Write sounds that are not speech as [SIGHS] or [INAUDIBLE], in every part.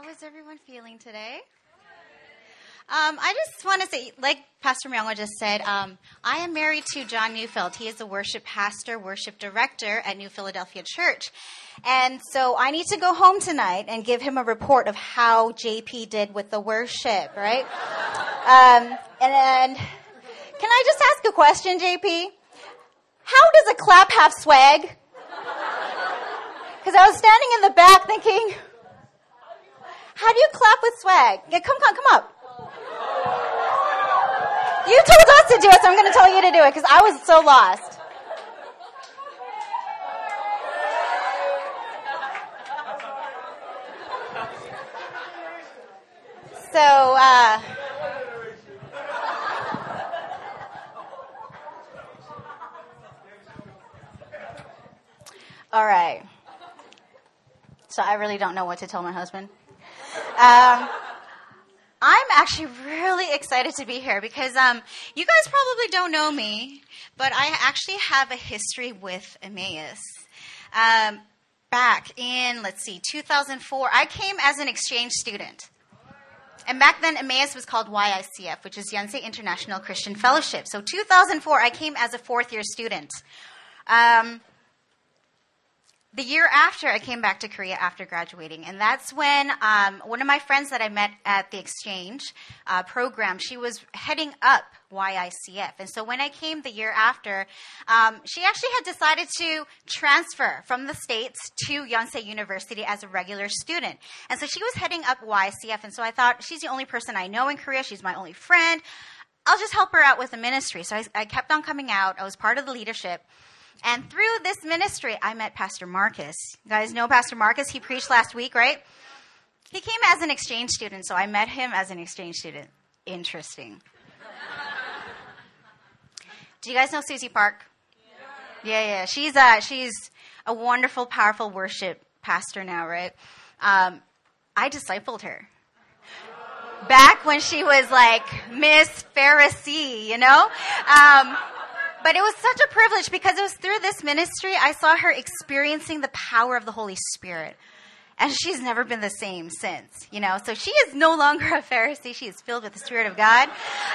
How is everyone feeling today? Um, I just want to say, like Pastor Myungwa just said, um, I am married to John Neufeld. He is the worship pastor, worship director at New Philadelphia Church. And so I need to go home tonight and give him a report of how JP did with the worship, right? Um, and then, can I just ask a question, JP? How does a clap have swag? Because I was standing in the back thinking, how do you clap with swag? Yeah, come, come, come up. You told us to do it, so I'm going to tell you to do it because I was so lost. So, uh, all right. So I really don't know what to tell my husband. Um, I'm actually really excited to be here because um, you guys probably don't know me, but I actually have a history with Emmaus. Um, back in, let's see, 2004, I came as an exchange student. And back then, Emmaus was called YICF, which is Yonsei International Christian Fellowship. So 2004, I came as a fourth year student. Um, the year after, I came back to Korea after graduating, and that's when um, one of my friends that I met at the exchange uh, program, she was heading up YICF, and so when I came the year after, um, she actually had decided to transfer from the states to Yonsei University as a regular student, and so she was heading up YICF, and so I thought she's the only person I know in Korea, she's my only friend. I'll just help her out with the ministry. So I, I kept on coming out. I was part of the leadership. And through this ministry, I met Pastor Marcus. You guys know Pastor Marcus? He preached last week, right? He came as an exchange student, so I met him as an exchange student. Interesting. Do you guys know Susie Park? Yeah, yeah. She's a, she's a wonderful, powerful worship pastor now, right? Um, I discipled her. Back when she was like Miss Pharisee, you know? Um, but it was such a privilege because it was through this ministry I saw her experiencing the power of the Holy Spirit. And she's never been the same since, you know. So she is no longer a Pharisee. She is filled with the Spirit of God.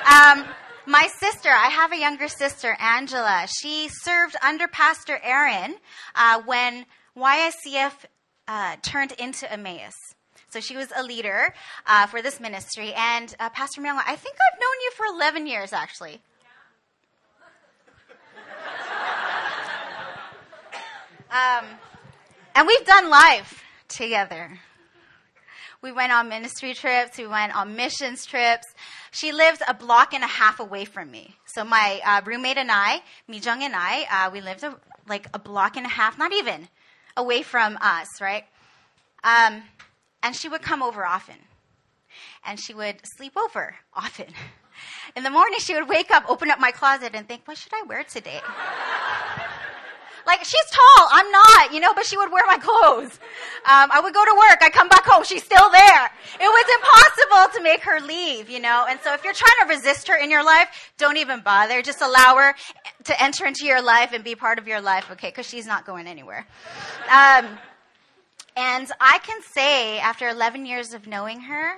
Um, my sister, I have a younger sister, Angela. She served under Pastor Aaron uh, when YICF uh, turned into Emmaus. So she was a leader uh, for this ministry. And uh, Pastor Myungwa, I think I've known you for 11 years, actually. Um, and we've done life together. We went on ministry trips. We went on missions trips. She lives a block and a half away from me. So my uh, roommate and I, Mijung and I, uh, we lived a, like a block and a half, not even, away from us, right? Um, and she would come over often. And she would sleep over often. In the morning, she would wake up, open up my closet, and think, what should I wear today? Like, she's tall, I'm not, you know, but she would wear my clothes. Um, I would go to work, I come back home, she's still there. It was impossible to make her leave, you know, and so if you're trying to resist her in your life, don't even bother. Just allow her to enter into your life and be part of your life, okay, because she's not going anywhere. Um, and I can say, after 11 years of knowing her,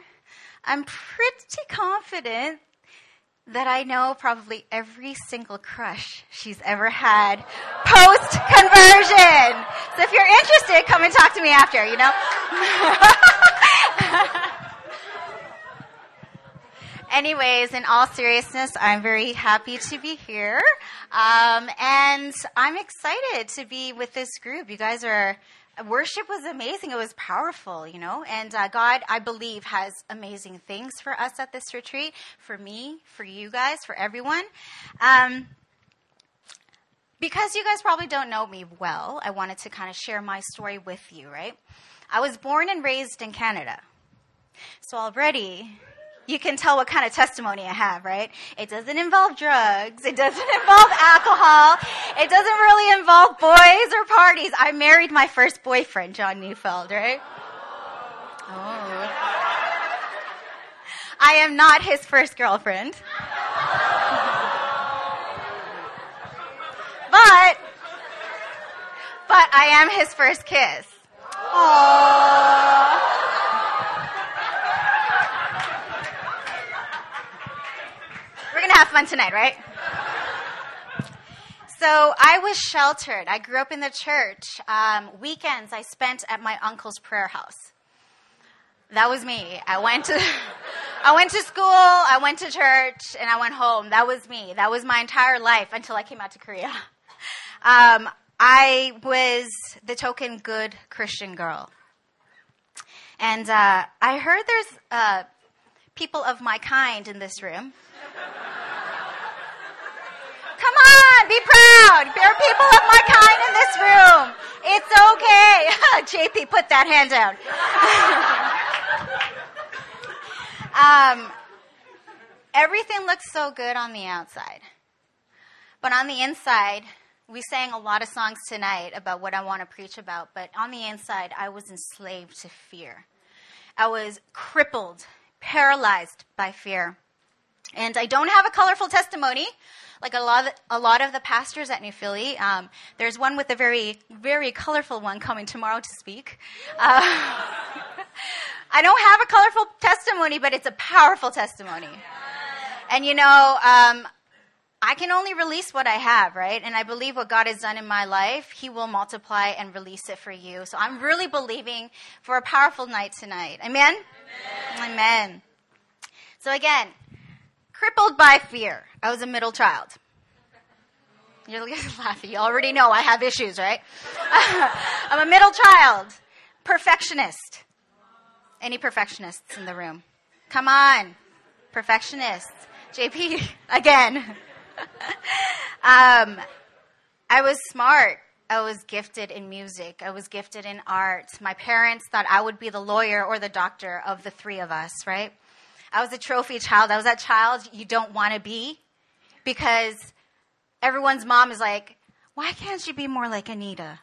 I'm pretty confident that I know probably every single crush she's ever had post conversion. So if you're interested, come and talk to me after, you know? [LAUGHS] Anyways, in all seriousness, I'm very happy to be here. Um, and I'm excited to be with this group. You guys are worship was amazing. It was powerful, you know. And uh, God, I believe, has amazing things for us at this retreat, for me, for you guys, for everyone. Um, because you guys probably don't know me well, I wanted to kind of share my story with you, right? I was born and raised in Canada. So already you can tell what kind of testimony I have, right? It doesn't involve drugs. It doesn't [LAUGHS] involve alcohol. It doesn't really involve boys or parties. I married my first boyfriend, John Neufeld, right? Oh. I am not his first girlfriend. [LAUGHS] but, but I am his first kiss. Aww. Have fun tonight, right? So I was sheltered. I grew up in the church. Um, weekends I spent at my uncle's prayer house. That was me. I went to, [LAUGHS] I went to school, I went to church, and I went home. That was me. That was my entire life until I came out to Korea. [LAUGHS] Um, I was the token good Christian girl. And uh, I heard there's uh, people of my kind in this room. Come on, be proud. There are people of my kind in this room. It's okay. [LAUGHS] JP, put that hand down. [LAUGHS] um, everything looks so good on the outside. But on the inside, we sang a lot of songs tonight about what I want to preach about, but on the inside, I was enslaved to fear. I was crippled, paralyzed by fear. And I don't have a colorful testimony like a lot of, a lot of the pastors at New Philly. Um, there's one with a very, very colorful one coming tomorrow to speak. Uh, [LAUGHS] I don't have a colorful testimony, but it's a powerful testimony. And you know, um, I can only release what I have, right? And I believe what God has done in my life, He will multiply and release it for you. So I'm really believing for a powerful night tonight. Amen? Amen. Amen. So again, crippled by fear. I was a middle child. You're laughing. You already know I have issues, right? [LAUGHS] I'm a middle child. Perfectionist. Any perfectionists in the room? Come on. Perfectionists. JP, [LAUGHS] again. [LAUGHS] um, I was smart. I was gifted in music. I was gifted in art. My parents thought I would be the lawyer or the doctor of the three of us, right? I was a trophy child. I was that child you don't want to be because everyone's mom is like, why can't she be more like Anita?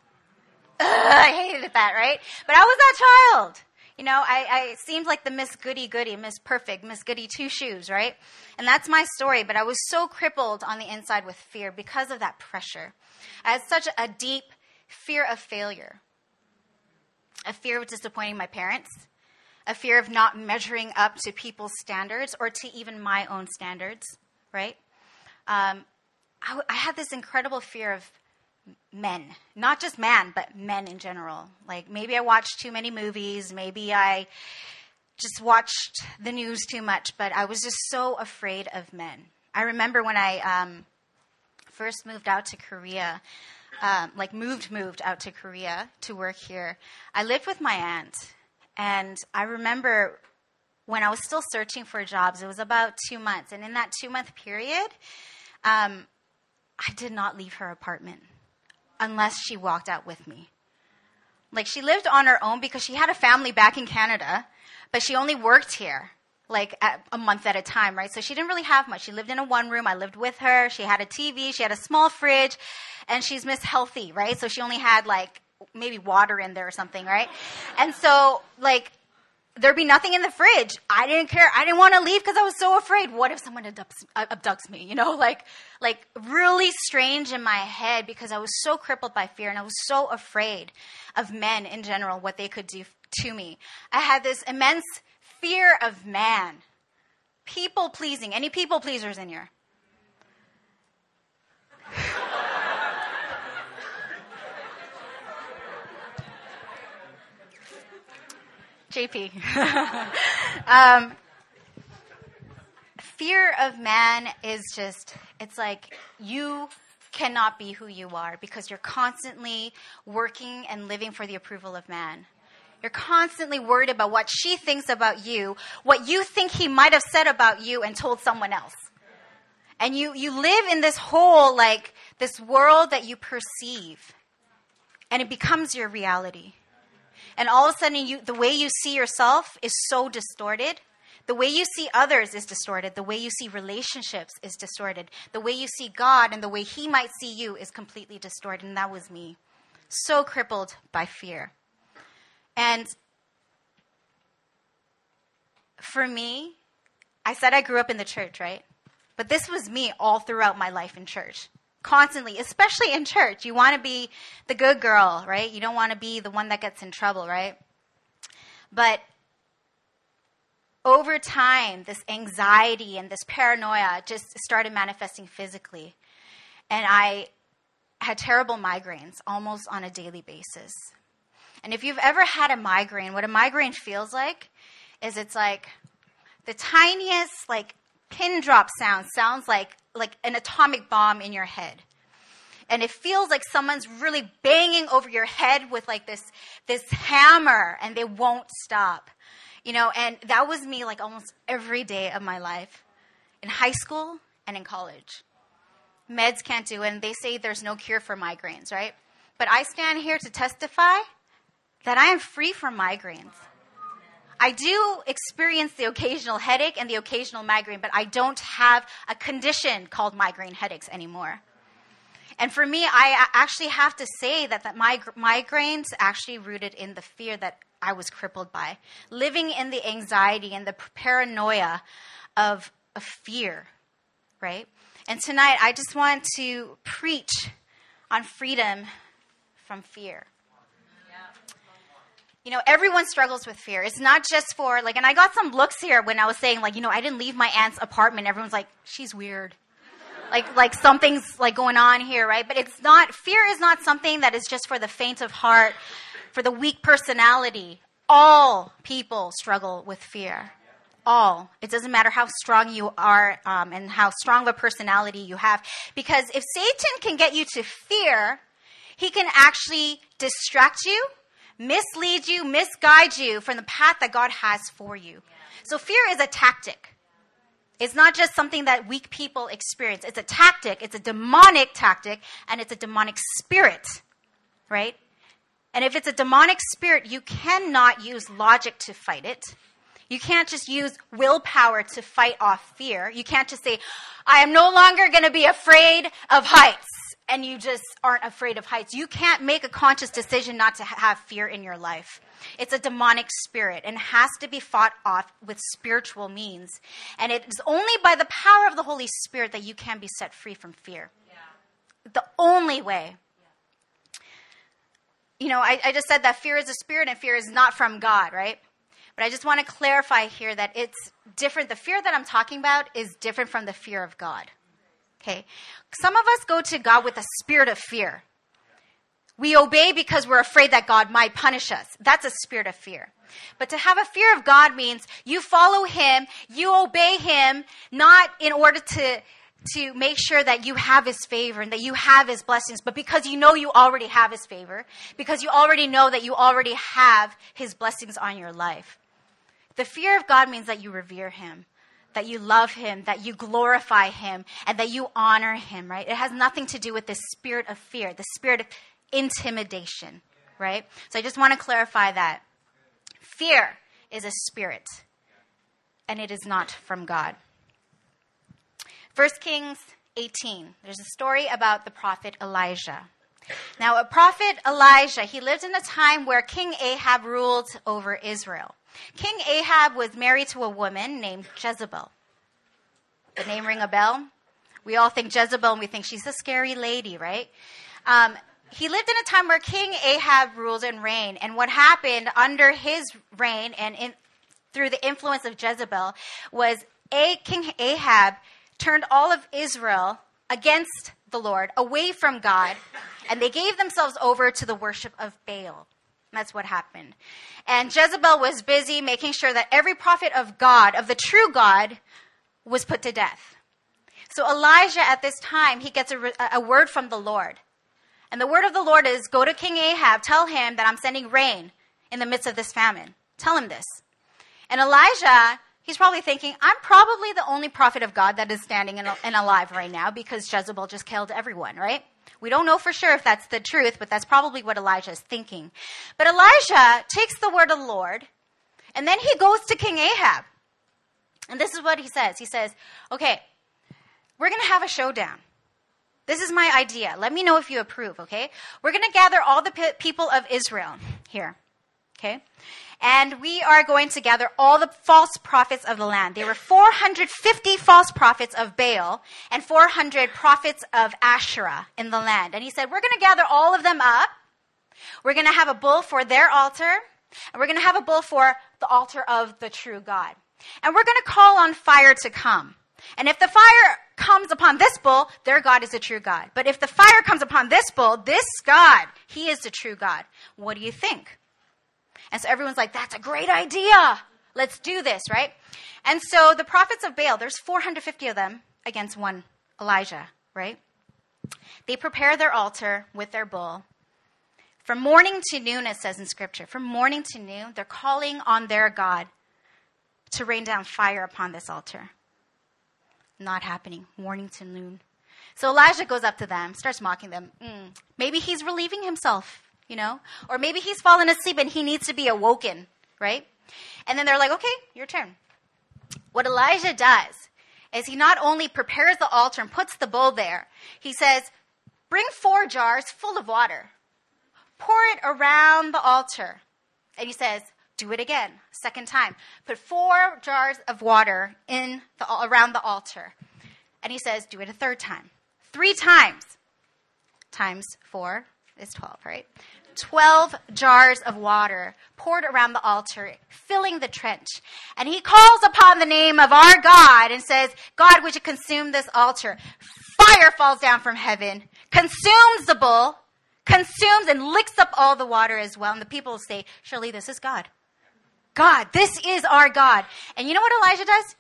Ugh, [LAUGHS] I hated that, right? But I was that child. You know, I, I seemed like the Miss Goody Goody, Miss Perfect, Miss Goody Two Shoes, right? And that's my story, but I was so crippled on the inside with fear because of that pressure. I had such a deep fear of failure, a fear of disappointing my parents, a fear of not measuring up to people's standards or to even my own standards, right? Um, I, I had this incredible fear of men, not just man, but men in general. Like maybe I watched too many movies, maybe I just watched the news too much, but I was just so afraid of men. I remember when I um, first moved out to Korea, um, like moved moved out to Korea to work here. I lived with my aunt, and I remember when I was still searching for jobs. It was about two months, and in that two month period, um, I did not leave her apartment unless she walked out with me. Like she lived on her own because she had a family back in Canada, but she only worked here like a month at a time, right? So she didn't really have much. She lived in a one room. I lived with her. She had a TV. She had a small fridge, and she's Miss Healthy, right? So she only had like maybe water in there or something, right? And so like there'd be nothing in the fridge. I didn't care. I didn't want to leave because I was so afraid. What if someone abducts, abducts, me? You know, [LAUGHS] like, like really strange in my head because I was so crippled by fear and I was so afraid of men in general, what they could do to me. I had this immense fear of man, people pleasing. Any people pleasers in here? JP. [LAUGHS] um, fear of man is just, it's like you cannot be who you are because you're constantly working and living for the approval of man. You're constantly worried about what she thinks about you, what you think he might have said about you and told someone else. And you, you live in this whole, like, this world that you perceive. And it becomes your reality. And all of a sudden, you, the way you see yourself is so distorted. The way you see others is distorted. The way you see relationships is distorted. The way you see God and the way He might see you is completely distorted. And that was me. So crippled by fear. And for me, I said I grew up in the church, right? But this was me all throughout my life in church constantly, especially in church. You want to be the good girl, right? You don't want to be the one that gets in trouble, right? But over time, this anxiety and this paranoia just started manifesting physically. And I had terrible migraines almost on a daily basis. And if you've ever had a migraine, what a migraine feels like is it's like the tiniest like pin drop sound sounds like like an atomic bomb in your head. And it feels like someone's really banging over your head with like this this hammer and they won't stop. You know, and that was me like almost every day of my life in high school and in college. Meds can't do and they say there's no cure for migraines, right? But I stand here to testify that I am free from migraines. I do experience the occasional headache and the occasional migraine, but I don't have a condition called migraine headaches anymore. And for me, I actually have to say that, my migraines actually rooted in the fear that I was crippled by, living in the anxiety and the paranoia of, of fear, right? And tonight, I just want to preach on freedom from fear. You know, everyone struggles with fear. It's not just for, like, and I got some looks here when I was saying, like, you know, I didn't leave my aunt's apartment. Everyone's like, she's weird. Like, like something's like going on here, right? But it's not, fear is not something that is just for the faint of heart for the weak personality. All people struggle with fear. All. It doesn't matter how strong you are um, and how strong of a personality you have. Because if Satan can get you to fear, he can actually distract you, mislead you, misguide you from the path that God has for you. So fear is a tactic. It's not just something that weak people experience. It's a tactic, it's a demonic tactic, and it's a demonic spirit, right? And if it's a demonic spirit, you cannot use logic to fight it. You can't just use willpower to fight off fear. You can't just say, I am no longer going to be afraid of heights. And you just aren't afraid of heights. You can't make a conscious decision not to have fear in your life. It's a demonic spirit and has to be fought off with spiritual means. And it is only by the power of the Holy Spirit that you can be set free from fear. Yeah. The only way you know, I, I just said that fear is a spirit and fear is not from God, right? But I just want to clarify here that it's different. The fear that I'm talking about is different from the fear of God. Okay? Some of us go to God with a spirit of fear. We obey because we're afraid that God might punish us. That's a spirit of fear. But to have a fear of God means you follow Him, you obey Him, not in order to to make sure that you have his favor and that you have his blessings, but because you know you already have his favor, because you already know that you already have his blessings on your life. The fear of God means that you revere him, that you love him, that you glorify him, and that you honor him, right? It has nothing to do with the spirit of fear, the spirit of intimidation, right? So I just want to clarify that. Fear is a spirit, and it is not from God. 1 Kings 18, there's a story about the prophet Elijah. Now, a prophet Elijah, he lived in a time where King Ahab ruled over Israel. King Ahab was married to a woman named Jezebel. The name ring a bell? We all think Jezebel and we think she's a scary lady, right? Um, he lived in a time where King Ahab ruled and reigned. And what happened under his reign and in, through the influence of Jezebel was a, King Ahab turned all of Israel against the Lord, away from God, and they gave themselves over to the worship of Baal. That's what happened. And Jezebel was busy making sure that every prophet of God, of the true God, was put to death. So Elijah, at this time, he gets a, a word from the Lord. And the word of the Lord is go to King Ahab, tell him that I'm sending rain in the midst of this famine. Tell him this. And Elijah He's probably thinking, I'm probably the only prophet of God that is standing and, alive right now because Jezebel just killed everyone, right? We don't know for sure if that's the truth, but that's probably what Elijah is thinking. But Elijah takes the word of the Lord, and then he goes to King Ahab. And this is what he says. He says, Okay, we're going to have a showdown. This is my idea. Let me know if you approve, okay? We're going to gather all the people of Israel here, okay? And we are going to gather all the false prophets of the land. There were 450 false prophets of Baal and 400 prophets of Asherah in the land. And he said, We're going to gather all of them up. We're going to have a bull for their altar, and we're going to have a bull for the altar of the true God. And we're going to call on fire to come. And if the fire comes upon this bull, their God is the true God. But if the fire comes upon this bull, this God, he is the true God. What do you think? And so everyone's like, that's a great idea. Let's do this, right? And so the prophets of Baal, there's 450 of them against one Elijah, right? They prepare their altar with their bull. From morning to noon, it says in scripture, from morning to noon, they're calling on their God to rain down fire upon this altar. Not happening. Morning to noon. So Elijah goes up to them, starts mocking them. Mm, maybe he's relieving himself, you know? Or maybe he's fallen asleep and he needs to be awoken, right? And then they're like, okay, your turn. What Elijah does is he not only prepares the altar and puts the bowl there, he says, bring four jars full of water, pour it around the altar. And he says, do it again, second time. Put four jars of water in the, around the altar. And he says, do it a third time. Three times. Times four is 12, right? 12 jars of water poured around the altar, filling the trench. And he calls upon the name of our God and says, God, would you consume this altar? Fire falls down from heaven, consumes the bull, consumes and licks up all the water as well. And the people say, surely this is God. God. This is our God. And you know what Elijah does?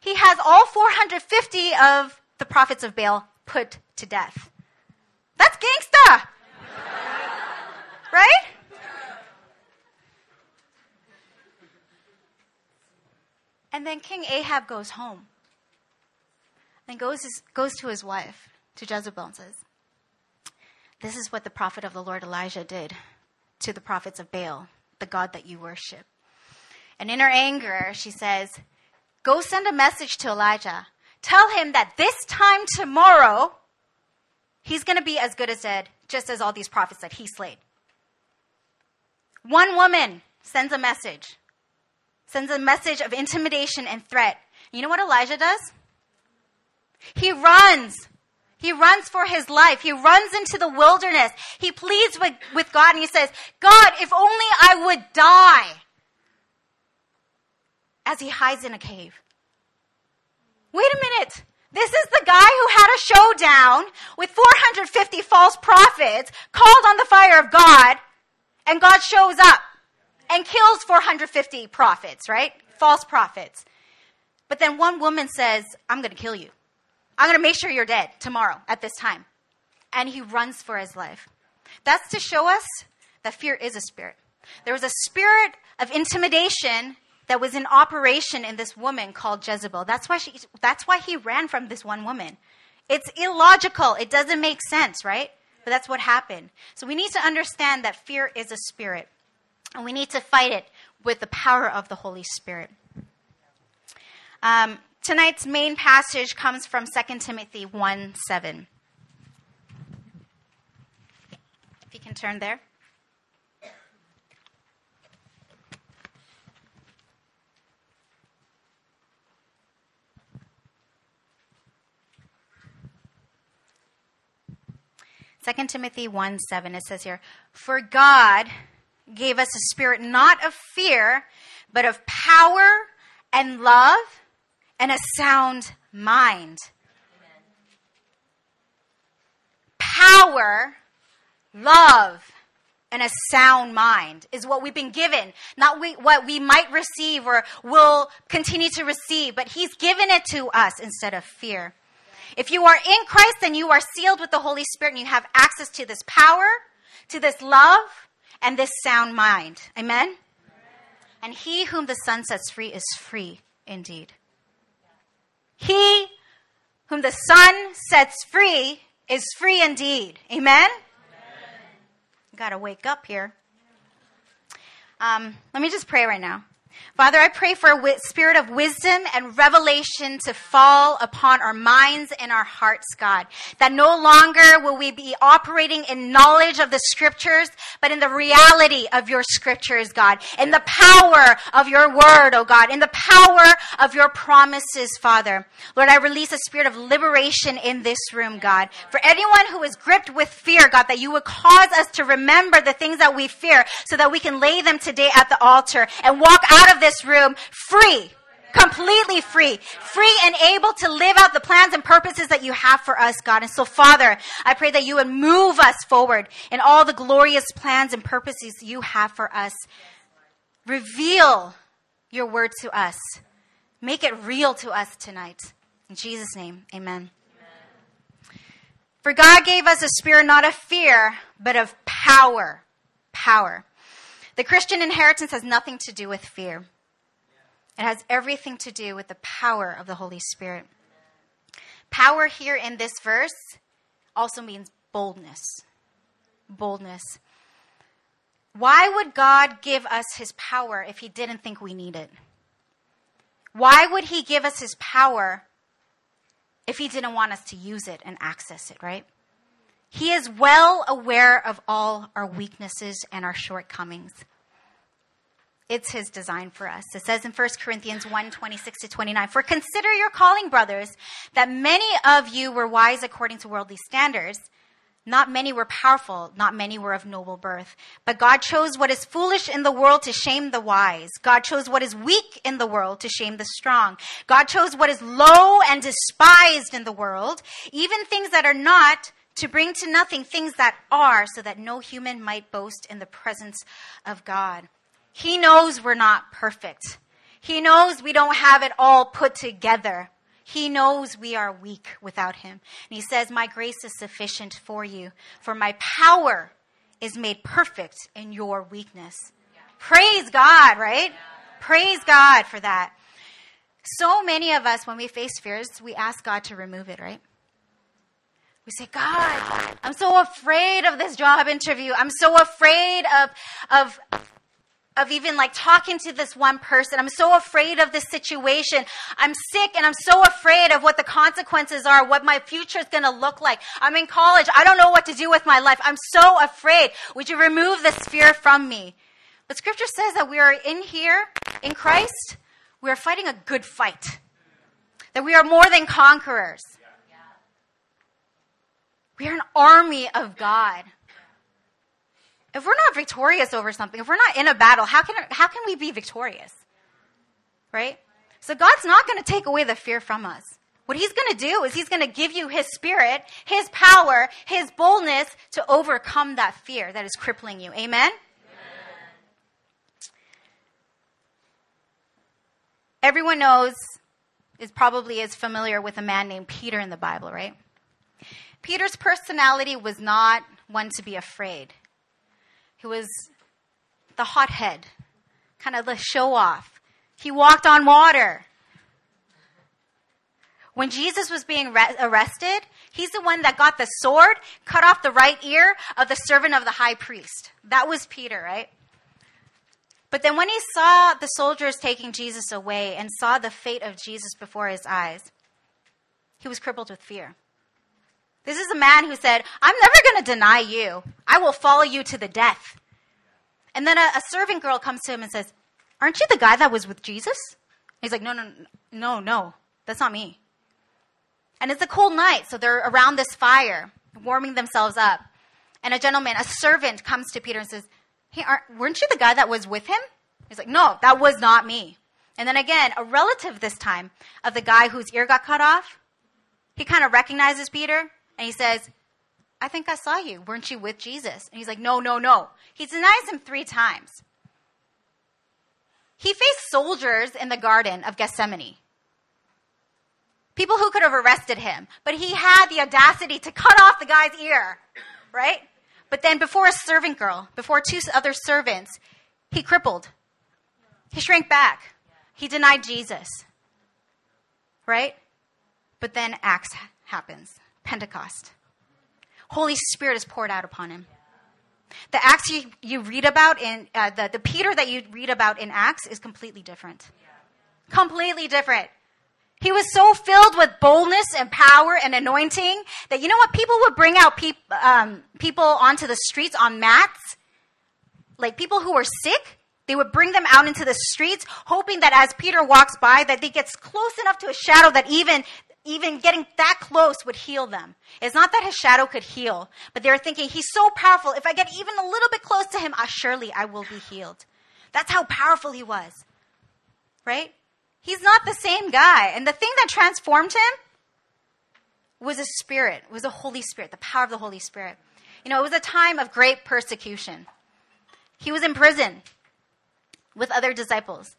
He has all 450 of the prophets of Baal put to death. That's gangsta. Right? And then King Ahab goes home and goes, goes to his wife, to Jezebel, and says, This is what the prophet of the Lord Elijah did to the prophets of Baal, the God that you worship. And in her anger, she says, Go send a message to Elijah. Tell him that this time tomorrow, he's going to be as good as dead, just as all these prophets that he slayed. One woman sends a message, sends a message of intimidation and threat. You know what Elijah does? He runs. He runs for his life. He runs into the wilderness. He pleads with, with God and he says, God, if only I would die as he hides in a cave. Wait a minute. This is the guy who had a showdown with 450 false prophets, called on the fire of God, and God shows up and kills 450 prophets, right? False prophets. But then one woman says, I'm going to kill you. I'm going to make sure you're dead tomorrow at this time. And he runs for his life. That's to show us that fear is a spirit. There was a spirit of intimidation that was in operation in this woman called Jezebel. That's why she, that's why he ran from this one woman. It's illogical. It doesn't make sense, right? But that's what happened. So we need to understand that fear is a spirit. And we need to fight it with the power of the Holy Spirit. Um, tonight's main passage comes from 2 Timothy 1 7. If you can turn there. 2 Timothy 1 7, it says here, For God gave us a spirit not of fear, but of power and love and a sound mind. Power, love, and a sound mind is what we've been given, not we, what we might receive or will continue to receive, but He's given it to us instead of fear. If you are in Christ, then you are sealed with the Holy Spirit and you have access to this power, to this love, and this sound mind. Amen? Amen. And he whom the Son sets free is free indeed. He whom the Son sets free is free indeed. Amen? Amen. Got to wake up here. Um, let me just pray right now. Father, I pray for a spirit of wisdom and revelation to fall upon our minds and our hearts, God. That no longer will we be operating in knowledge of the scriptures, but in the reality of your scriptures, God. In the power of your word, oh God. In the power of your promises, Father. Lord, I release a spirit of liberation in this room, God. For anyone who is gripped with fear, God, that you would cause us to remember the things that we fear so that we can lay them today at the altar and walk out of this room free. completely free, free and able to live out the plans and purposes that you have for us, God. And so, Father, I pray that you would move us forward in all the glorious plans and purposes you have for us. Reveal your word to us. Make it real to us tonight. In Jesus' name, amen. amen. For God gave us a spirit not of fear, but of power. Power. The Christian inheritance has nothing to do with fear. It has everything to do with the power of the Holy Spirit. Power here in this verse also means boldness. Boldness. Why would God give us his power if he didn't think we need it? Why would he give us his power if he didn't want us to use it and access it, right? He is well aware of all our weaknesses and our shortcomings. It's his design for us. It says in 1 Corinthians 1 26 to 29, For consider your calling, brothers, that many of you were wise according to worldly standards not many were powerful, not many were of noble birth. But God chose what is foolish in the world to shame the wise. God chose what is weak in the world to shame the strong. God chose what is low and despised in the world, even things that are not, to bring to nothing things that are, so that no human might boast in the presence of God. He knows we're not perfect. He knows we don't have it all put together. He knows we are weak without him. And he says, My grace is sufficient for you, for my power is made perfect in your weakness. Yeah. Praise God, right? Yeah. Praise God for that. So many of us, when we face fears, we ask God to remove it, right? We say, God, I'm so afraid of this job interview. I'm so afraid of, of of even like talking to this one person. I'm so afraid of this situation. I'm sick and I'm so afraid of what the consequences are, what my future is going to look like. I'm in college. I don't know what to do with my life. I'm so afraid. Would you remove this fear from me? But scripture says that we are in here, in Christ, we are fighting a good fight. That we are more than conquerors. We are an army of God if we're not victorious over something, if we're not in a battle, how can, how can we be victorious? Right? So God's not going to take away the fear from us. What he's going to do is he's going to give you his spirit, his power, his boldness to overcome that fear that is crippling you. Amen? Amen? Everyone knows, is probably is familiar with a man named Peter in the Bible, right? Peter's personality was not one to be afraid. He was the hothead, kind of the show off. He walked on water. When Jesus was being re- arrested, he's the one that got the sword, cut off the right ear of the servant of the high priest. That was Peter, right? But then when he saw the soldiers taking Jesus away and saw the fate of Jesus before his eyes, he was crippled with fear. This is a man who said, I'm never going to deny you. I will follow you to the death. And then a, a, servant girl comes to him and says, Aren't you the guy that was with Jesus? He's like, No, no, no, no, that's not me. And it's a cold night, so they're around this fire, warming themselves up. And a gentleman, a servant, comes to Peter and says, Hey, weren't you the guy that was with him? He's like, No, that was not me. And then again, a relative this time of the guy whose ear got cut off, he kind of recognizes Peter and he says, I think I saw you. Weren't you with Jesus? And he's like, No, no, no. He denies him three times. He faced soldiers in the Garden of Gethsemane. People who could have arrested him, but he had the audacity to cut off the guy's ear, right? But then before a servant girl, before two other servants, he crippled. He shrank back. He denied Jesus, right? But then Acts happens. Pentecost. Holy Spirit is poured out upon him. The Acts you, you read about in, uh, the, the Peter that you read about in Acts is completely different. Completely different. He was so filled with boldness and power and anointing that you know what? People would bring out peop, um, people onto the streets on mats. Like people who were sick, they would bring them out into the streets, hoping that as Peter walks by, that he gets close enough to a shadow that even even getting that close would heal them. It's not that his shadow could heal, but they were thinking, he's so powerful. If I get even a little bit close to him, uh, surely I will be healed. That's how powerful he was. Right? He's not the same guy. And the thing that transformed him was a spirit, was the Holy Spirit, the power of the Holy Spirit. You know, it was a time of great persecution. He was in prison with other disciples.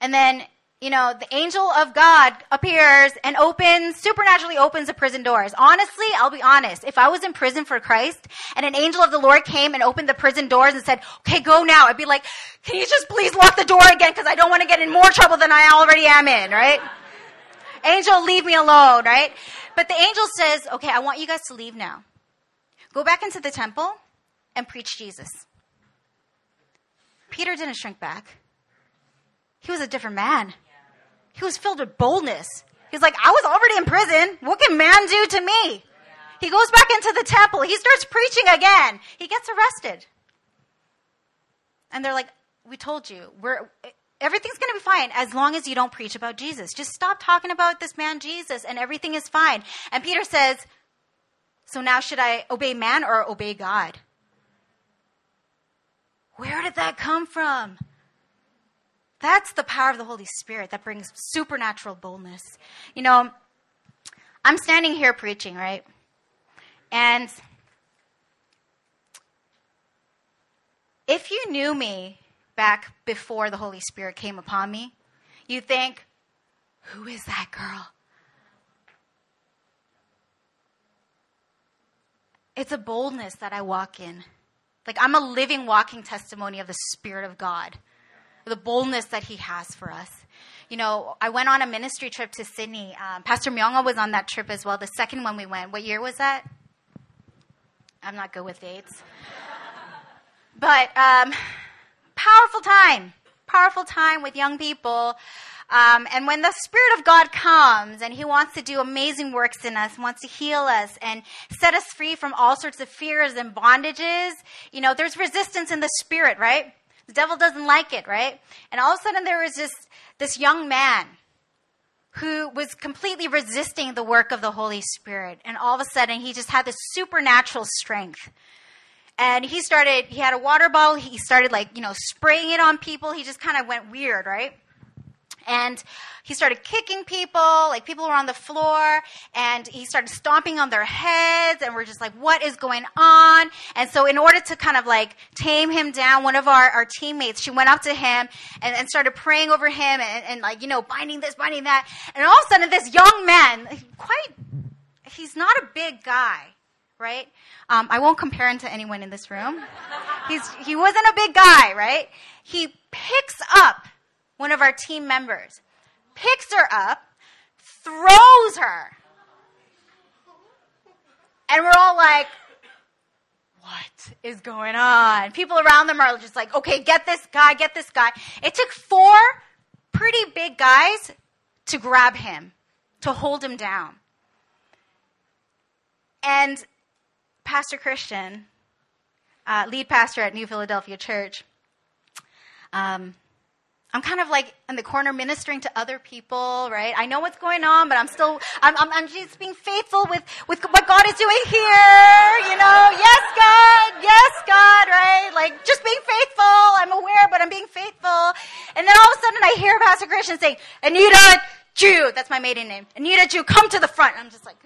And then, you know, the angel of God appears and opens, supernaturally opens the prison doors. Honestly, I'll be honest. If I was in prison for Christ and an angel of the Lord came and opened the prison doors and said, okay, go now, I'd be like, can you just please lock the door again because I don't want to get in more trouble than I already am in, right? angel, leave me alone, right? But the angel says, okay, I want you guys to leave now. Go back into the temple and preach Jesus. Peter didn't shrink back. He was a different man. He was filled with boldness. He's like, I was already in prison. What can man do to me? He goes back into the temple. He starts preaching again. He gets arrested. And they're like, we told you, we're, everything's going to be fine as long as you don't preach about Jesus. Just stop talking about this man Jesus and everything is fine. And Peter says, so now should I obey man or obey God? Where did that come from? That's the power of the Holy Spirit that brings supernatural boldness. You know, I'm standing here preaching, right? And if you knew me back before the Holy Spirit came upon me, you think, who is that girl? It's a boldness that I walk in. Like I'm a living, walking testimony of the Spirit of God, the boldness that He has for us. You know, I went on a ministry trip to Sydney. Um, Pastor Myonga was on that trip as well. The second one we went. What year was that? I'm not good with dates. [LAUGHS] but um, powerful time. Powerful time with young people. Um, and when the Spirit of God comes and He wants to do amazing works in us, wants to heal us and set us free from all sorts of fears and bondages, you know, there's resistance in the Spirit, right? The devil doesn't like it, right? And all of a sudden there was this, this young man who was completely resisting the work of the Holy Spirit. And all of a sudden he just had this supernatural strength and he started he had a water bottle he started like you know spraying it on people he just kind of went weird right and he started kicking people, like people were on the floor, and he started stomping on their heads, and we're just like, what is going on? And so, in order to kind of like tame him down, one of our, our teammates, she went up to him and, and started praying over him and, and like, you know, binding this, binding that. And all of a sudden, this young man, quite, he's not a big guy, right? Um, I won't compare him to anyone in this room. He's, he wasn't a big guy, right? He picks up one of our team members, picks her up, throws her. And we're all like, what is going on? People around them are just like, okay, get this guy, get this guy. It took four pretty big guys to grab him, to hold him down. And Pastor Christian, uh, lead pastor at New Philadelphia Church, um, I'm kind of like in the corner ministering to other people, right? I know what's going on, but I'm still, I'm, I'm, I'm just being faithful with, with what God is doing here, you know? Yes, God, yes, God, right? Like just being faithful. I'm aware, but I'm being faithful. And then all of a sudden I hear Pastor Christian saying, Anita Jew, that's my maiden name. Anita Jew, come to the front. I'm just like,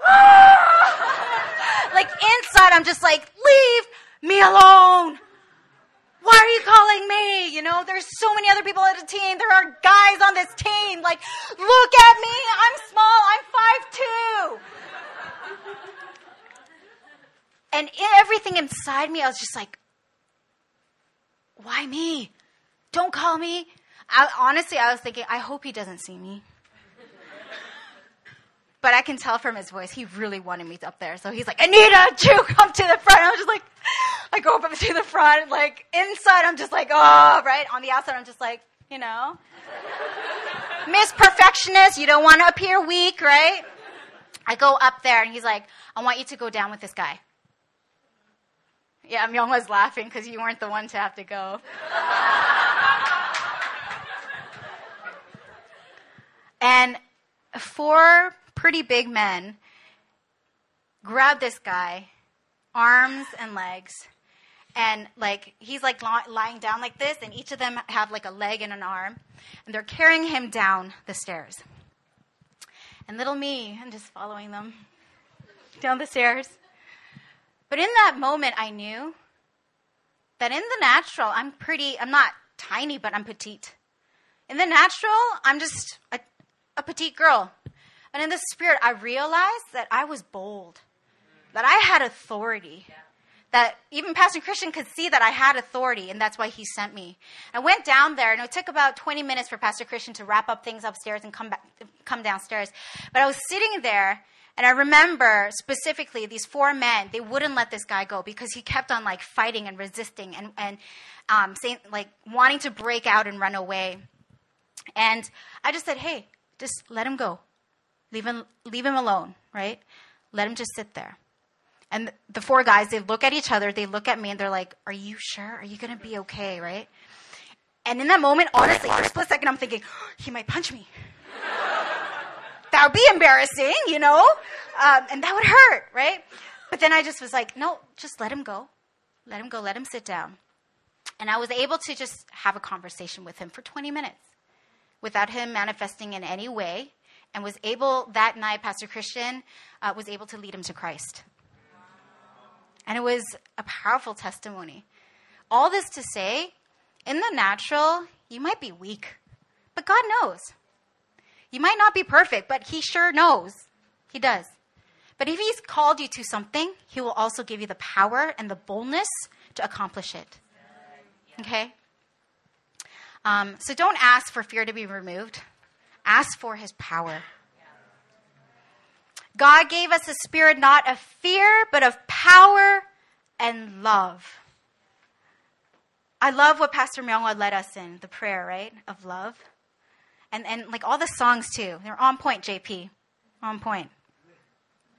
[LAUGHS] like inside, I'm just like, leave me alone. Why are you calling me? You know, there's so many other people on the team. There are guys on this team. Like, look at me. I'm small. I'm five two. And everything inside me, I was just like, why me? Don't call me. I, honestly, I was thinking, I hope he doesn't see me. But I can tell from his voice, he really wanted me up there. So he's like, Anita, Jew, come to the front. I was just like, I go up to the front. Like, inside, I'm just like, oh, right? On the outside, I'm just like, you know. Miss Perfectionist, you don't want to appear weak, right? I go up there and he's like, I want you to go down with this guy. Yeah, Myung was laughing because you weren't the one to have to go. and four pretty big men grab this guy, arms and legs, and like he's like lying down like this, and each of them have like a leg and an arm, and they're carrying him down the stairs. And little me, I'm just following them down the stairs. But in that moment, I knew that in the natural, I'm pretty, I'm not tiny, but I'm petite. In the natural, I'm just a, a petite girl. And in the spirit, I realized that I was bold, that I had authority. That even Pastor Christian could see that I had authority, and that's why he sent me. I went down there, and it took about 20 minutes for Pastor Christian to wrap up things upstairs and come back, come downstairs. But I was sitting there, and I remember specifically these four men. They wouldn't let this guy go because he kept on like fighting and resisting and and um, saying like wanting to break out and run away. And I just said, "Hey, just let him go. Leave him leave him alone, right? Let him just sit there." And the four guys, they look at each other, they look at me, and they're like, Are you sure? Are you going to be okay, right? And in that moment, honestly, for a split second, I'm thinking, oh, [GASPS] He might punch me. [LAUGHS] that would be embarrassing, you know? Um, and that would hurt, right? But then I just was like, No, just let him go. Let him go. Let him sit down. And I was able to just have a conversation with him for 20 minutes without him manifesting in any way and was able that night pastor christian uh, was able to lead him to christ and it was a powerful testimony. All this to say, in the natural, you might be weak, but God knows. You might not be perfect, but He sure knows. He does. But if He's called you to something, He will also give you the power and the boldness to accomplish it. Okay? Um, so don't ask for fear to be removed, ask for His power. God gave us a spirit not of fear, but of power and love. I love what Pastor Myungwa led us in, the prayer, right? Of love. And, and like all the songs too. They're on point, JP. On point.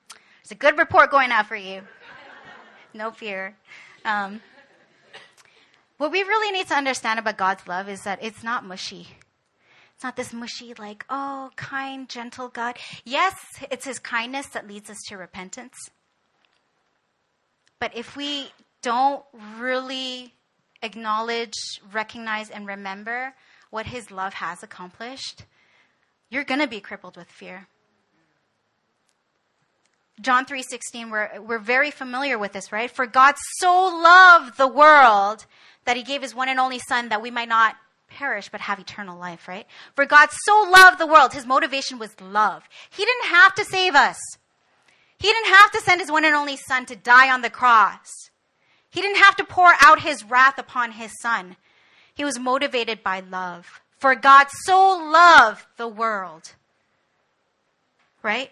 There's a good report going out for you. [LAUGHS] No fear. Um, what we really need to understand about God's love is that it's not mushy. It's not this mushy, like, oh, kind, gentle God. Yes, it's His kindness that leads us to repentance. But if we don't really acknowledge, recognize, and remember what His love has accomplished, you're going to be crippled with fear. John 3:16 we're we're very familiar with this, right? For God so loved the world that he gave his one and only son that we might not perish but have eternal life, right? For God so loved the world, his motivation was love. He didn't have to save us. He didn't have to send his one and only son to die on the cross. He didn't have to pour out his wrath upon his son. He was motivated by love. For God so loved the world. Right?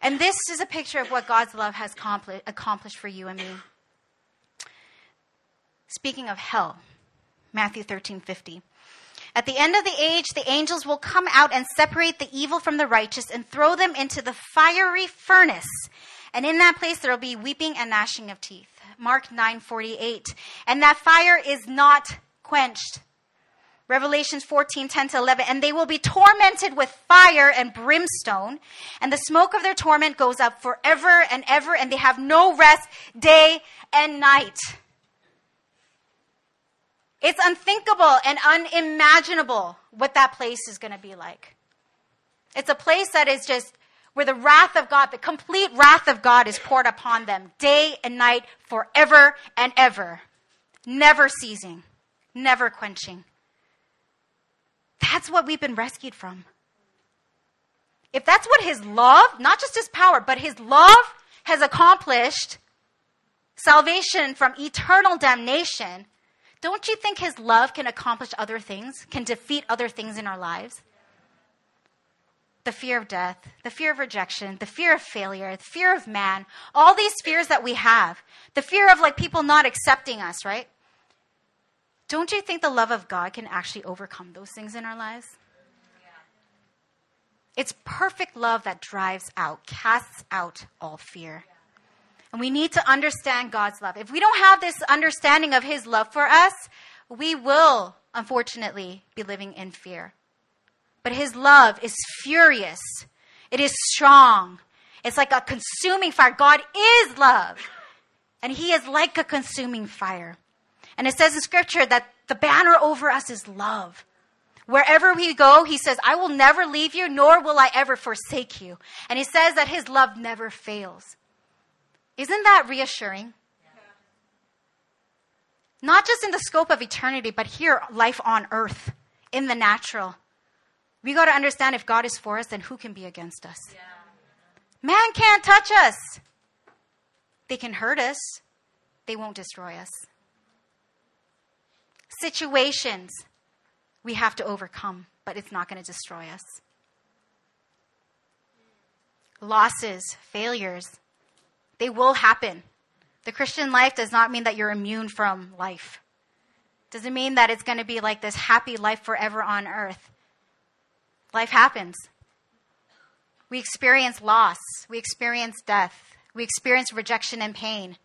And this is a picture of what God's love has accomplished for you and me. Speaking of hell, Matthew 13 50. At the end of the age, the angels will come out and separate the evil from the righteous and throw them into the fiery furnace. And in that place, there will be weeping and gnashing of teeth. Mark 9 48. And that fire is not quenched. Revelations 14, 10 to 11. And they will be tormented with fire and brimstone, and the smoke of their torment goes up forever and ever, and they have no rest day and night. It's unthinkable and unimaginable what that place is going to be like. It's a place that is just where the wrath of God, the complete wrath of God is poured upon them day and night, forever and ever, never ceasing, never quenching. That's what we've been rescued from. If that's what his love, not just his power, but his love has accomplished, salvation from eternal damnation, don't you think His love can accomplish other things, can defeat other things in our lives? The fear of death, the fear of rejection, the fear of failure, the fear of man, all these fears that we have, the fear of like people not accepting us, right? Don't you think the love of God can actually overcome those things in our lives? It's perfect love that drives out, casts out all fear. And we need to understand God's love. If we don't have this understanding of His love for us, we will, unfortunately, be living in fear. But His love is furious, it is strong. It's like a consuming fire. God is love. And he is like a consuming fire. And it says in scripture that the banner over us is love. Wherever we go, he says, I will never leave you, nor will I ever forsake you. And he says that his love never fails. Isn't that reassuring? Not just in the scope of eternity, but here, life on earth, in the natural. We got to understand if God is for us, then who can be against us? Yeah. Man can't touch us. They can hurt us, they won't destroy us. Situations we have to overcome, but it's not going to destroy us. Losses, failures, they will happen. The Christian life does not mean that you're immune from life. Doesn't mean that it's going to be like this happy life forever on earth. Life happens. We experience loss. We experience death. We experience rejection and pain,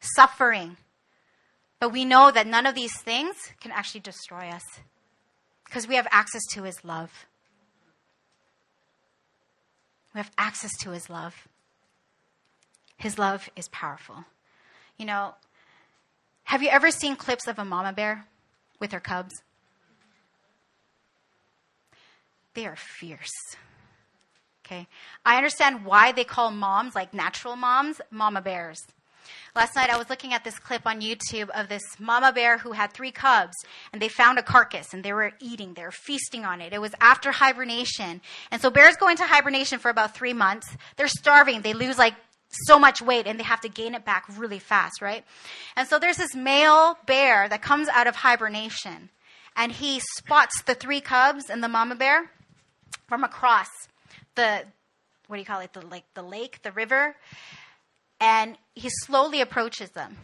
suffering. But we know that none of these things can actually destroy us because we have access to His love. We have access to His love. His love is powerful. You know, have you ever seen clips of a mama bear with her cubs? They are fierce. Okay. I understand why they call moms, like natural moms, mama bears. Last night I was looking at this clip on YouTube of this mama bear who had three cubs and they found a carcass and they were eating, they were feasting on it. It was after hibernation. And so bears go into hibernation for about three months. They're starving. They lose like so much weight and they have to gain it back really fast, right? And so there's this male bear that comes out of hibernation and he spots the three cubs and the mama bear from across the what do you call it? The like the lake, the river, and he slowly approaches them.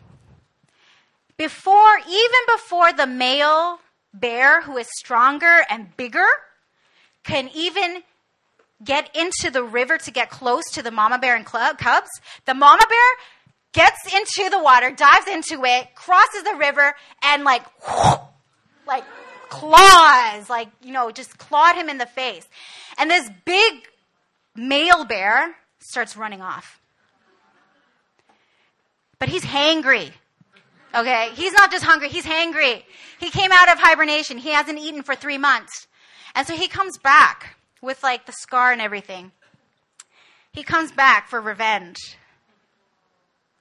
Before, even before the male bear, who is stronger and bigger, can even get into the river to get close to the mama bear and cubs, the mama bear gets into the water, dives into it, crosses the river, and like, like claws, like, you know, just clawed him in the face. And this big male bear starts running off. But he's hangry. Okay? He's not just hungry, he's hangry. He came out of hibernation. He hasn't eaten for three months. And so he comes back with like the scar and everything. He comes back for revenge.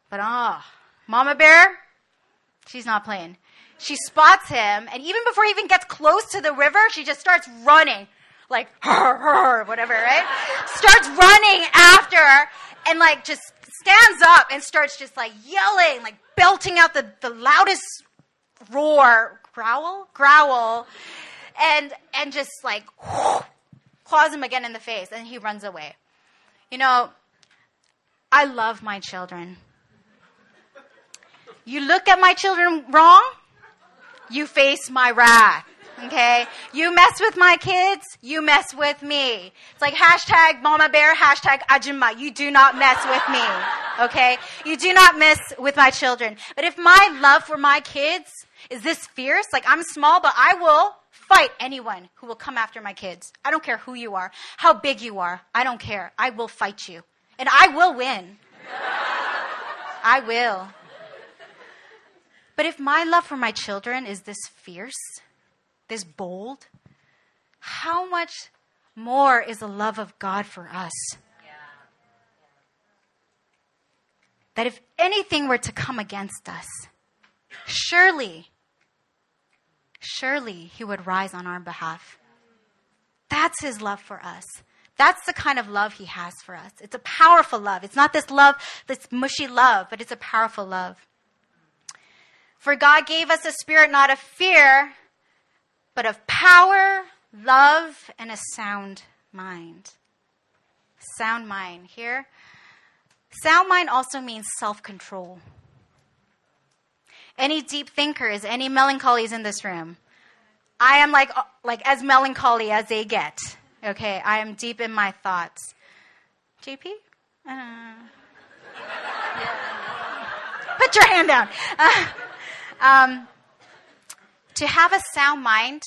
But ah, oh, Mama Bear, she's not playing. She spots him, and even before he even gets close to the river, she just starts running like [LAUGHS] her, her, whatever, right? starts running after and like just stands up and starts just like yelling, like belting out the, the loudest roar, growl, growl, and and just like claws him again in the face, and he runs away. You know, I love my children. You look at my children wrong, you face my wrath. Okay? You mess with my kids, you mess with me. It's like hashtag mama bear, hashtag ajumma. You do not mess with me. Okay? You do not mess with my children. But if my love for my kids is this fierce, like I'm small, but I will fight anyone who will come after my kids. I don't care who you are, how big you are. I don't care. I will fight you. And I will win. I will. But if my love for my children is this fierce, this bold, how much more is the love of God for us? That if anything were to come against us, surely, surely He would rise on our behalf. That's His love for us. That's the kind of love He has for us. It's a powerful love. It's not this love, this mushy love, but it's a powerful love. For God gave us a spirit not of fear, but of power, love, and a sound mind. Sound mind. Here, sound mind also means self control. Any deep thinkers, any melancholies in this room? I am like, like as melancholy as they get. Okay, I am deep in my thoughts. JP? Uh, put your hand down. Uh, um, to have a sound mind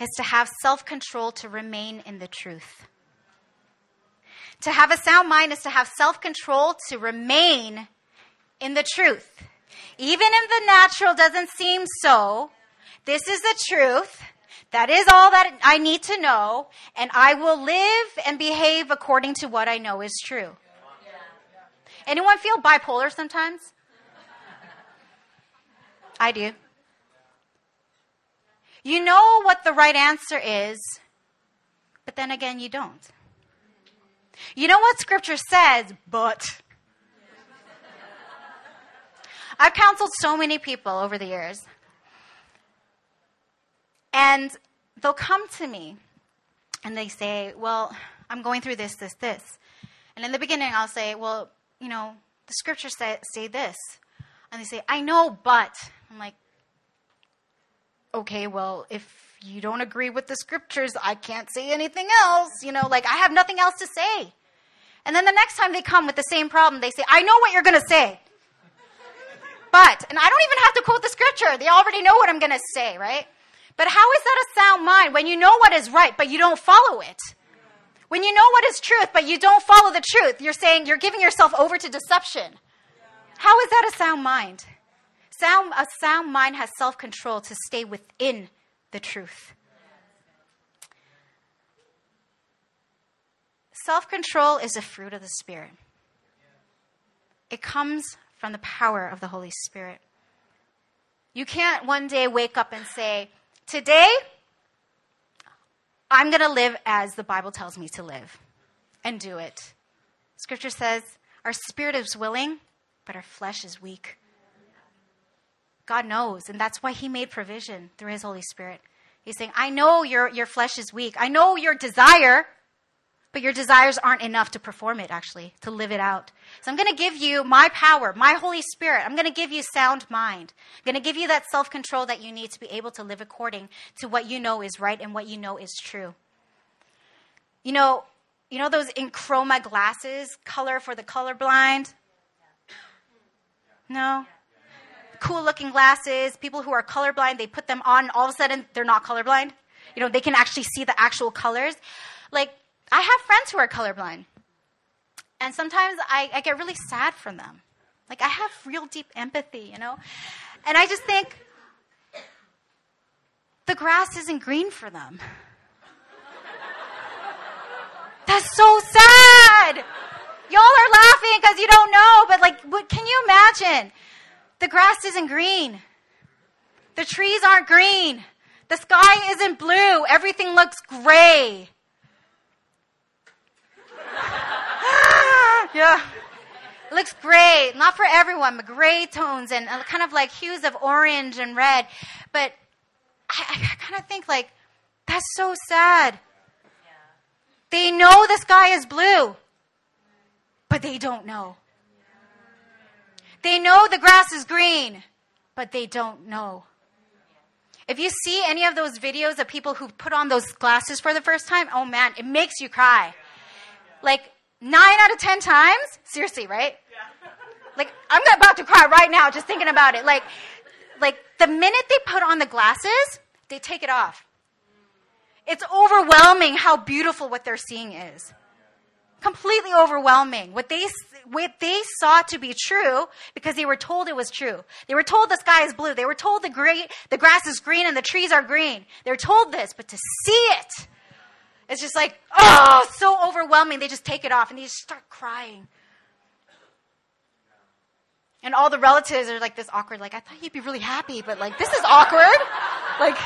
is to have self control to remain in the truth. To have a sound mind is to have self control to remain in the truth. Even if the natural doesn't seem so, this is the truth. That is all that I need to know, and I will live and behave according to what I know is true. Anyone feel bipolar sometimes? I do. You know what the right answer is, but then again, you don't. You know what scripture says, but. I've counseled so many people over the years. And they'll come to me and they say, Well, I'm going through this, this, this. And in the beginning, I'll say, Well, you know, the scriptures say, say this. And they say, I know, but. I'm like, Okay, well, if you don't agree with the scriptures, I can't say anything else. You know, like I have nothing else to say. And then the next time they come with the same problem, they say, I know what you're going to say. But, and I don't even have to quote the scripture. They already know what I'm going to say, right? But how is that a sound mind when you know what is right, but you don't follow it? When you know what is truth, but you don't follow the truth, you're saying you're giving yourself over to deception. How is that a sound mind? Sound, a sound mind has self control to stay within the truth. Self control is a fruit of the Spirit, it comes from the power of the Holy Spirit. You can't one day wake up and say, Today, I'm going to live as the Bible tells me to live and do it. Scripture says, Our spirit is willing, but our flesh is weak. God knows, and that's why He made provision through His Holy Spirit. He's saying, I know your, your flesh is weak. I know your desire but your desires aren't enough to perform it, actually, to live it out. So I'm going to give you my power, my Holy Spirit. I'm going to give you sound mind. I'm going to give you that self control that you need to be able to live according to what you know is right and what you know is true. You know, you know those EnChroma glasses, color for the colorblind? No? Cool looking glasses. People who are colorblind, they put them on, all of a sudden, they're not colorblind. You know, they can actually see the actual colors. Like, I have friends who are colorblind. And sometimes I, I get really sad for them. Like, I have real deep empathy, you know? And I just think the grass isn't green for them. That's so sad. Y'all are laughing because you don't know, but like, what, can you imagine? The grass isn't green. The trees aren't green. The sky isn't blue. Everything looks gray. Yeah. Looks great. Not for everyone, but gray tones and uh, kind of like hues of orange and red. But I, I kind of think like, that's so sad. They know the sky is blue, but they don't know. They know the grass is green, but they don't know. If you see any of those videos of people who put on those glasses for the first time, oh man, it makes you cry. Like nine out of ten times, seriously, right? Yeah. Like I'm about to cry right now just thinking about it. Like, like the minute they put on the glasses, they take it off. It's overwhelming how beautiful what they're seeing is. Completely overwhelming. What they, what they saw to be true because they were told it was true. They were told the sky is blue. They were told the, great, the grass is green and the trees are green. They were told this, but to see it, it's just like, oh, so overwhelming. They just take it off and they just start crying. And all the relatives are like this awkward, like, I thought you'd be really happy, but like, this is awkward. like,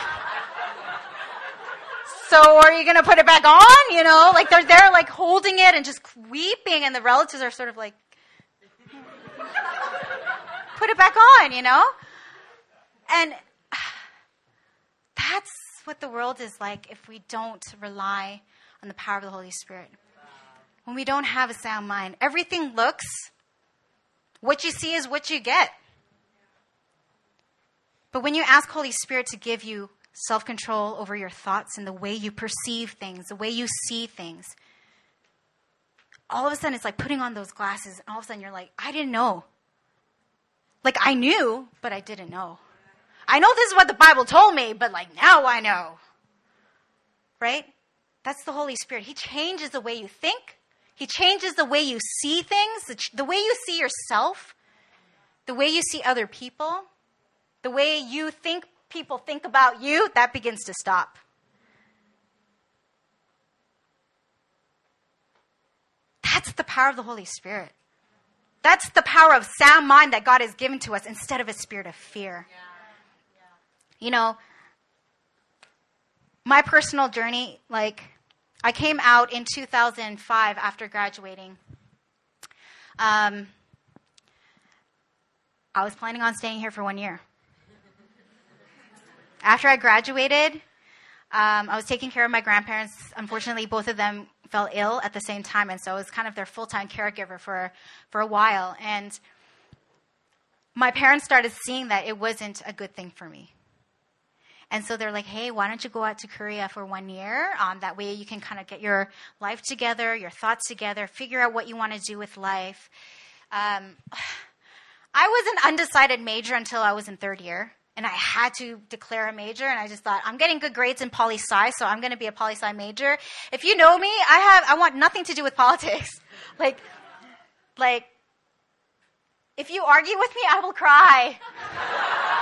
so are you going to put it back on? You know, like they're there like holding it and just weeping and the relatives are sort of like, put it back on, you know? And [SIGHS] that's what the world is like if we don't rely on the power of the Holy Spirit. When we don't have a sound mind, everything looks, what you see is what you get. But when you ask Holy Spirit to give you self control over your thoughts and the way you perceive things, the way you see things, all of a sudden it's like putting on those glasses, and all of a sudden you're like, I didn't know. Like I knew, but I didn't know. I know this is what the Bible told me, but like now I know. Right? That's the Holy Spirit. He changes the way you think, He changes the way you see things, the, the way you see yourself. the way you see other people, the way you think people think about you, that begins to stop. That's the power of the Holy Spirit. That's the power of sound mind that God has given to us instead of a spirit of fear. Yeah. You know, my personal journey, like, I came out in 2005 after graduating. Um, I was planning on staying here for one year. After I graduated, um, I was taking care of my grandparents. Unfortunately, both of them fell ill at the same time, and so I was kind of their full time caregiver for, for a while. And my parents started seeing that it wasn't a good thing for me. And so they're like, hey, why don't you go out to Korea for one year? Um, that way you can kind of get your life together, your thoughts together, figure out what you want to do with life. Um, [SIGHS] I was an undecided major until I was in third year and I had to declare a major, and I just thought I'm getting good grades in poli sci, so I'm going to be a poli sci major. If you know me, I have I want nothing to do with politics. [LAUGHS] like, like, if you argue with me, I will cry. [LAUGHS]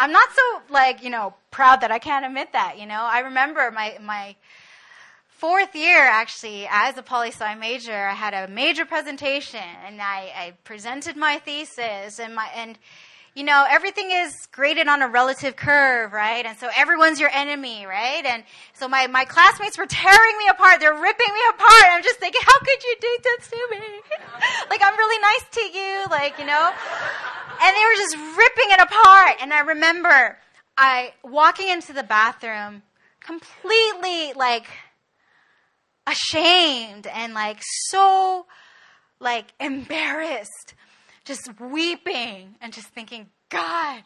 I'm not so like you know proud that I can't admit that. You know, I remember my my fourth year, actually, as a poli sci major, I had a major presentation and I, I presented my thesis and my and you know everything is graded on a relative curve, right? And so everyone's your enemy, right? And so my my classmates were tearing me apart. They're ripping me apart. I'm just thinking, how could you do this to me? [LAUGHS] like I'm really nice to you, like you know. And they were just ripping it apart. And I remember I walking into the bathroom completely like ashamed and like so like embarrassed, just weeping and just thinking, God,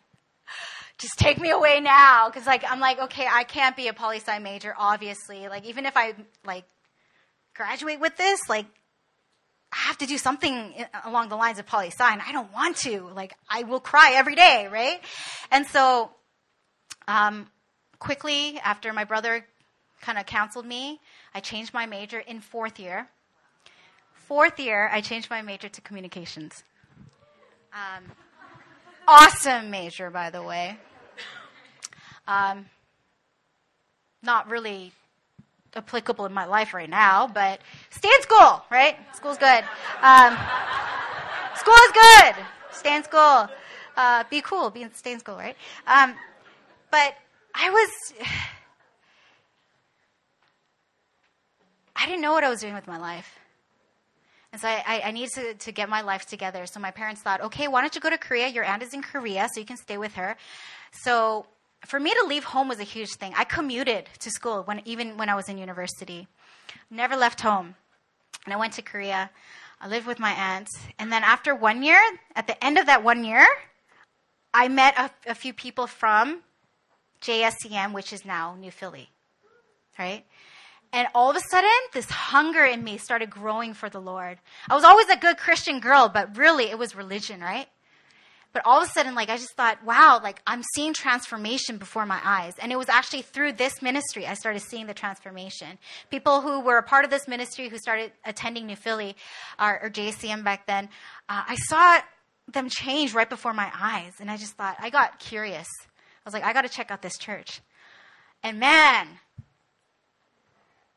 just take me away now. Cause like, I'm like, okay, I can't be a poli sci major, obviously. Like, even if I like graduate with this, like, I have to do something along the lines of poli sci, I don't want to. Like, I will cry every day, right? And so, um, quickly after my brother kind of counseled me, I changed my major in fourth year. Fourth year, I changed my major to communications. Um, awesome major, by the way. Um, not really applicable in my life right now, but stay in school, right? School's good. Um, school is good. Stay in school. Uh, be cool. Be in, stay in school, right? Um, but I was [SIGHS] I didn't know what I was doing with my life. And so I, I, needed to, to get my life together. So my parents thought, okay, why don't you go to Korea? Your aunt is in Korea, so you can stay with her. So for me to leave home was a huge thing. I commuted to school when, even when I was in university. Never left home. And I went to Korea. I lived with my aunt. And then after one year, at the end of that one year, I met a, a few people from JSCM, which is now New Philly. Right? And all of a sudden, this hunger in me started growing for the Lord. I was always a good Christian girl, but really it was religion, right? But all of a sudden, like, I just thought, wow, like, I'm seeing transformation before my eyes. And it was actually through this ministry I started seeing the transformation. People who were a part of this ministry, who started attending New Philly or, or JCM back then, uh, I saw them change right before my eyes. And I just thought, I got curious. I was like, I got to check out this church. And man,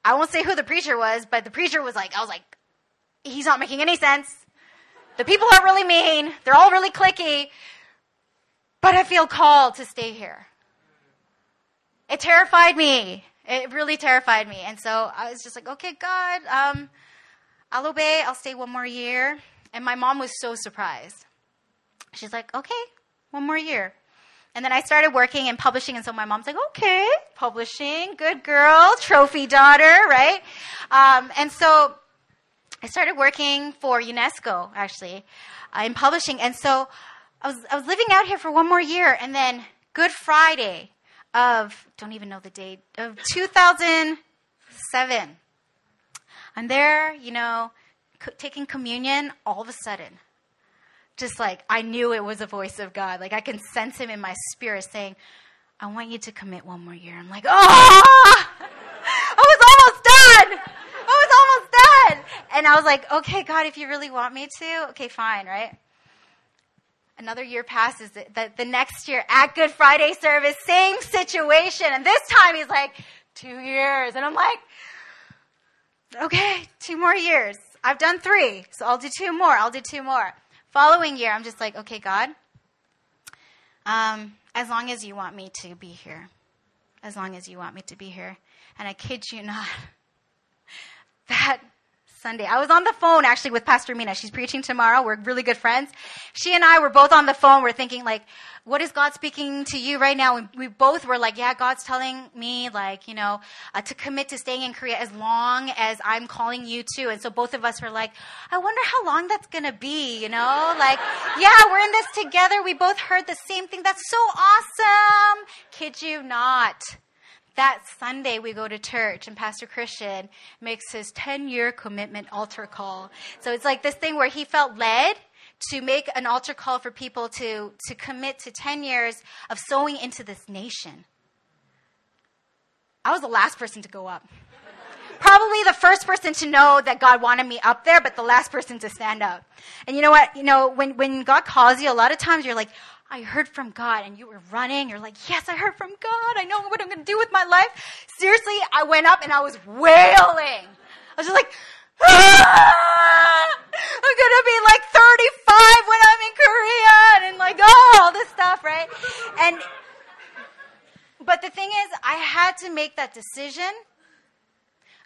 I won't say who the preacher was, but the preacher was like, I was like, he's not making any sense. The people are really mean. They're all really cliquey. But I feel called to stay here. It terrified me. It really terrified me. And so I was just like, okay, God, um, I'll obey. I'll stay one more year. And my mom was so surprised. She's like, okay, one more year. And then I started working and publishing, and so my mom's like, okay, publishing, good girl, trophy daughter, right? Um, and so I started working for UNESCO, actually, uh, in publishing. And so I was, I was living out here for one more year, and then Good Friday of, don't even know the date, of 2007. I'm there, you know, taking communion, all of a sudden, just like I knew it was a voice of God. Like I can sense him in my spirit saying, I want you to commit one more year. I'm like, oh, [LAUGHS] I was almost done. [LAUGHS] I was almost done. and I was like, okay, God, if you really want me to, okay, fine, right? Another year passes. The, the, the next year at Good Friday service, same situation. And this time he's like, two years. And I'm like, okay, two more years. I've done three, so I'll do two more. I'll do two more. Following year, I'm just like, okay, God, um, as long as you want me to be here, as long as you want me to be here. And I kid you not, that Sunday. I was on the phone actually with Pastor Mina. She's preaching tomorrow. We're really good friends. She and I were both on the phone. We're thinking like, what is God speaking to you right now? And we both were like, yeah, God's telling me like, you know, uh, to commit to staying in Korea as long as I'm calling you to. And so both of us were like, I wonder how long that's going to be, you know? Like, yeah, we're in this together. We both heard the same thing. That's so awesome. Kid you not that Sunday we go to church and Pastor Christian makes his 10 year commitment altar call. So it's like this thing where he felt led to make an altar call for people to, to commit to 10 years of sowing into this nation. I was the last person to go up. Probably the first person to know that God wanted me up there, but the last person to stand up. And you know what? You know, when, when God calls you, a lot of times you're like, I heard from God and you were running. You're like, yes, I heard from God. I know what I'm going to do with my life. Seriously, I went up and I was wailing. I was just like, ah! I'm going to be like 35 when I'm in Korea and like, oh, all this stuff, right? And, but the thing is, I had to make that decision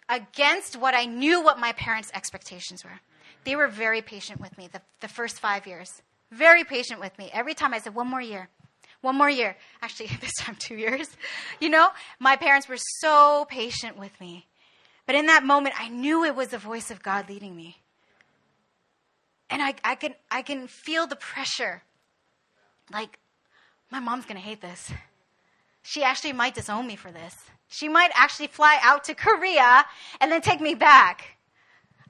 against what I knew what my parents' expectations were. They were very patient with me the, the first five years very patient with me. Every time I said, one more year, one more year. Actually, [LAUGHS] this time, two years. You know, my parents were so patient with me. But in that moment, I knew it was the voice of God leading me. And I, I, can, I can feel the pressure. Like, my mom's going to hate this. She actually might disown me for this. She might actually fly out to Korea and then take me back.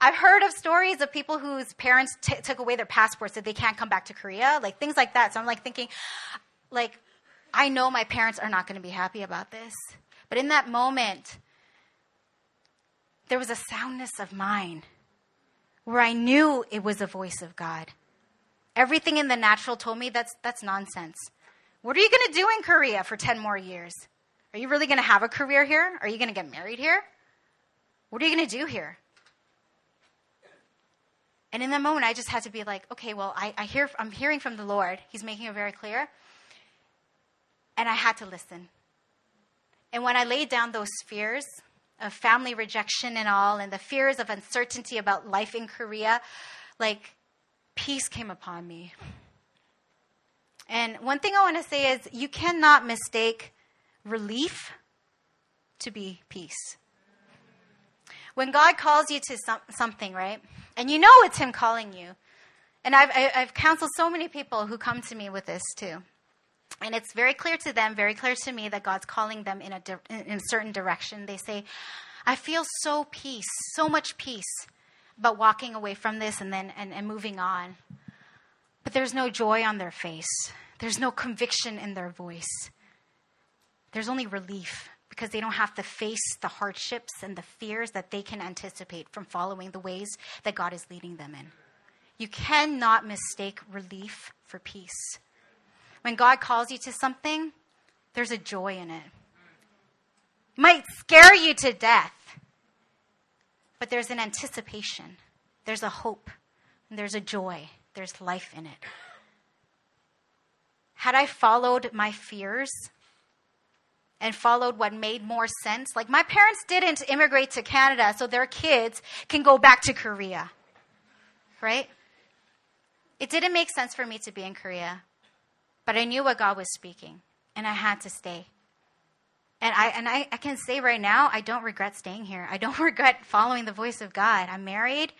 I've heard of stories of people whose parents t- took away their passports that they can't come back to Korea, like things like that. So I'm like thinking, like, I know my parents are not going to be happy about this. But in that moment, there was a soundness of mind where I knew it was the voice of God. Everything in the natural told me that's, that's nonsense. What are you going to do in Korea for 10 more years? Are you really going to have a career here? Are you going to get married here? What are you going to do here? And in that moment, I just had to be like, okay, well, I, I hear, I'm hearing from the Lord. He's making it very clear. And I had to listen. And when I laid down those fears of family rejection and all, and the fears of uncertainty about life in Korea, like peace came upon me. And one thing I want to say is you cannot mistake relief to be peace. When God calls you to some, something, right? And you know it's Him calling you. And I've, I've counseled so many people who come to me with this too. And it's very clear to them, very clear to me that God's calling them in a, di- in a certain direction. They say, I feel so peace, so much peace but walking away from this and then and, and moving on. But there's no joy on their face. There's no conviction in their voice. There's only relief because they don't have to face the hardships and the fears that they can anticipate from following the ways that God is leading them in. You cannot mistake relief for peace. When God calls you to something, there's a joy in it. it might scare you to death, but there's an anticipation, there's a hope, and there's a joy, there's life in it. Had I followed my fears, and followed what made more sense. Like my parents didn't immigrate to Canada so their kids can go back to Korea. Right? It didn't make sense for me to be in Korea, but I knew what God was speaking and I had to stay. And I and I, I can say right now, I don't regret staying here. I don't [LAUGHS] regret following the voice of God. I'm married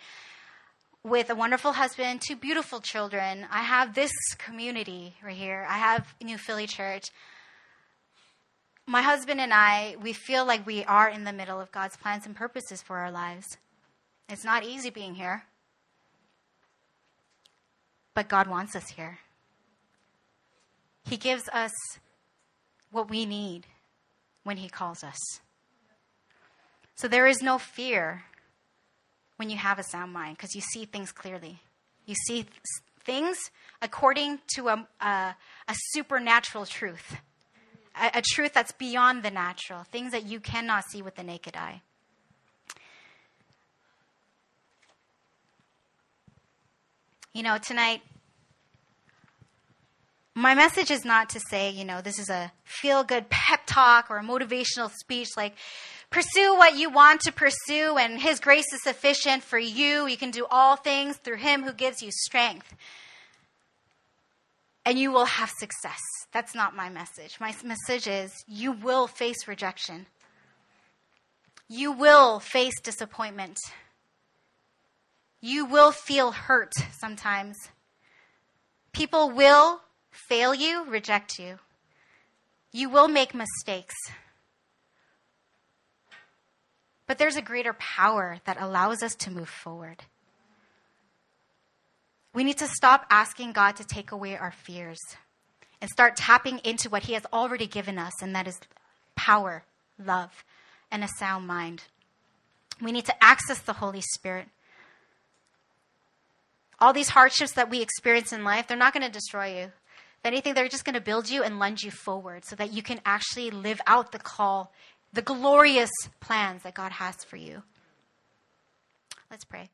with a wonderful husband, two beautiful children. I have this community right here. I have New Philly Church my husband and I, we feel like we are in the middle of God's plans and purposes for our lives. It's not easy being here, but God wants us here. He gives us what we need when He calls us. So there is no fear when you have a sound mind because you see things clearly. You see th- things according to a, a, a supernatural truth, a, a truth that's beyond the natural, things that you cannot see with the naked eye. You know, tonight, my message is not to say, you know, this is a feel good pep talk or a motivational speech like, pursue what you want to pursue and His grace is sufficient for you. You can do all things through Him who gives you strength. And you will have success. That's not my message. My message is you will face rejection, you will face disappointment, you will feel hurt sometimes. People will fail you, reject you. You will make mistakes. But there's a greater power that allows us to move forward. We need to stop asking God to take away our fears and start tapping into what He has already given us, and that is power, love, and a sound mind. We need to access the Holy Spirit. All these hardships that we experience in life, they're not going to destroy you. If anything, they're just going to build you and lunge you forward so that you can actually live out the call the glorious plans that God has for you. Let's pray.